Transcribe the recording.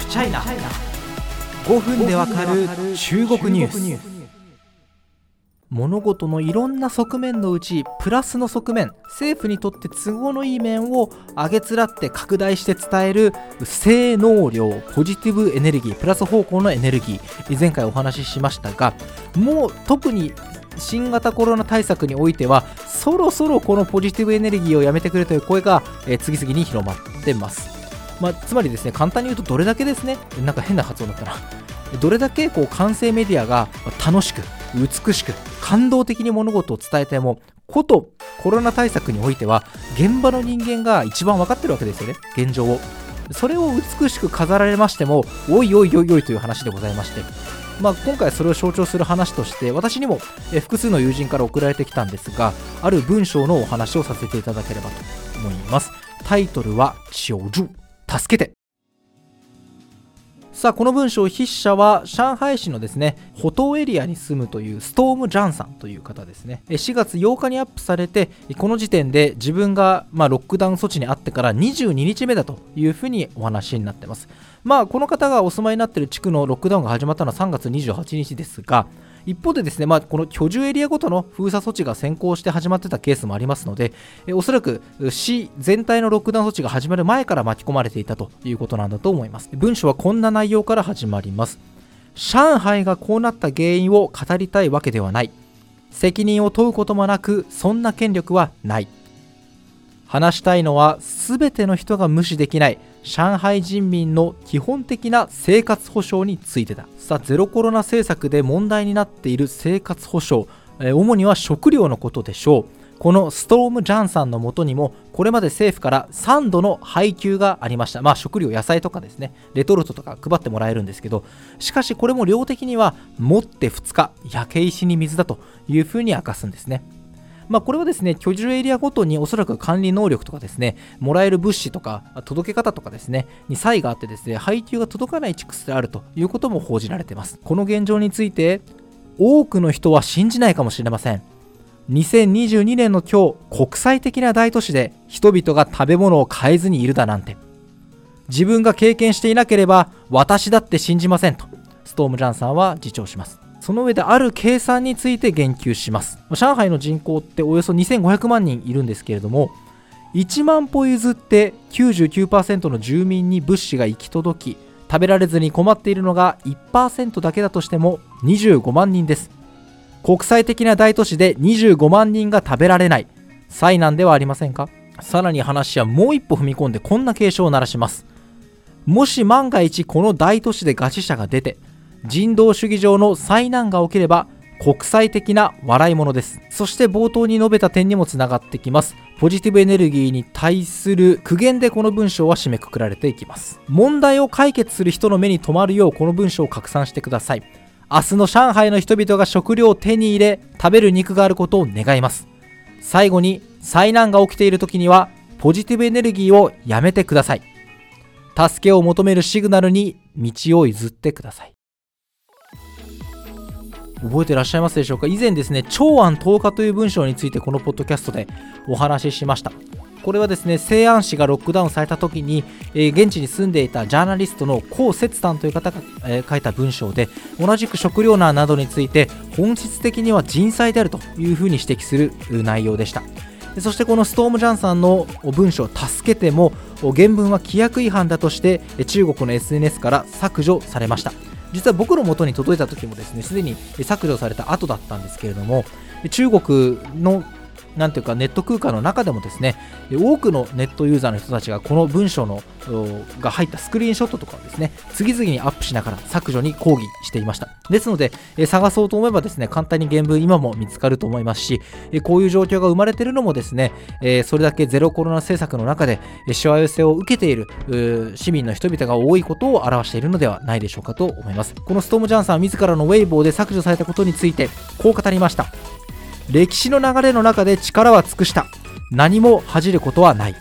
フチャイナ5分でわかる中国ニュース。物事のいろんな側面のうちプラスの側面政府にとって都合のいい面を上げつらって拡大して伝える性能量ポジティブエネルギープラス方向のエネルギー。前回お話ししましたがもう特に新型コロナ対策においてはそろそろこのポジティブエネルギーをやめてくれという声が、え次々に広まってます。まあ、つまりですね簡単に言うとどれだけですねなんか変な発音だったな。どれだけこう完成メディアが楽しく美しく感動的に物事を伝えてもことコロナ対策においては現場の人間が一番分かってるわけですよね現状を。それを美しく飾られましてもおいおいおいおいという話でございまして。まあ、今回それを象徴する話として私にも複数の友人から送られてきたんですがある文章のお話をさせていただければと思います。タイトルは「求助」助けて。さあこの文章筆者は上海市のですね歩島エリアに住むというストーム・ジャンさんという方ですね。4月8日にアップされてこの時点で自分がまロックダウン措置にあってから22日目だというふうにお話になってます。まあこの方がお住まいになっている地区のロックダウンが始まったのは3月28日ですが一方でですね、まあ、この居住エリアごとの封鎖措置が先行して始まってたケースもありますので、えおそらく市全体のロックダウン措置が始まる前から巻き込まれていたということなんだと思います。文書はこんな内容から始まります。上海がこうなった原因を語りたいわけではない。責任を問うこともなく、そんな権力はない。話したいのは全ての人が無視できない上海人民の基本的な生活保障についてだ。さあゼロコロナ政策で問題になっている生活保障、え主には食料のことでしょう。このストーム・ジャンさんのもとにもこれまで政府から3度の配給がありました。まあ食料野菜とかですね。レトルトとか配ってもらえるんですけど。しかしこれも量的には持って2日焼け石に水だというふうに明かすんですね。まあ、これはですね居住エリアごとにおそらく管理能力とかですねもらえる物資とか届け方とかですねに差異があってですね配給が届かない地区であるということも報じられています。この現状について多くの人は信じないかもしれません。2022年の今日国際的な大都市で人々が食べ物を買えずにいるだなんて。自分が経験していなければ私だって信じませんとストームジャンさんは自重します。その上である計算について言及します。上海の人口っておよそ2500万人いるんですけれども1万歩譲って99%の住民に物資が行き届き食べられずに困っているのが1%だけだとしても25万人です。国際的な大都市で25万人が食べられない。災難ではありませんか？さらに話はもう一歩踏み込んでこんな警鐘を鳴らします。もし万が一この大都市で餓死者が出て人道主義上の災難が起きれば国際的な笑い物です。そして冒頭に述べた点にもつながってきます。ポジティブエネルギーに対する苦言でこの文章は締めくくられていきます。問題を解決する人の目に留まるようこの文章を拡散してください。明日の上海の人々が食料を手に入れ食べる肉があることを願います。最後に災難が起きている時にはポジティブエネルギーをやめてください。助けを求めるシグナルに道を譲ってください。覚えてらっしゃいますでしょうか？以前ですね長安10日という文章についてこのポッドキャストでお話ししました。これはですね西安市がロックダウンされた時に、えー、現地に住んでいたジャーナリストの高節さんという方が、えー、書いた文章で同じく食糧難などについて本質的には人災であるというふうに指摘する内容でした。そしてこのストーム・ジャンさんの文章「助けて」も原文は規約違反だとして中国の SNS から削除されました。実は僕の元に届いた時もですねすでに削除された後だったんですけれども中国のなんていうかネット空間の中でもですね多くのネットユーザーの人たちがこの文章のが入ったスクリーンショットとかをですね次々にアップしながら削除に抗議していました。ですので探そうと思えばですね簡単に原文今も見つかると思いますしこういう状況が生まれているのもですねそれだけゼロコロナ政策の中でしわ寄せを受けている市民の人々が多いことを表しているのではないでしょうかと思います。このストーム・ジャンさんは自らのウェイボーで削除されたことについてこう語りました。歴史の流れの中で力は尽くした。何も恥じることはない。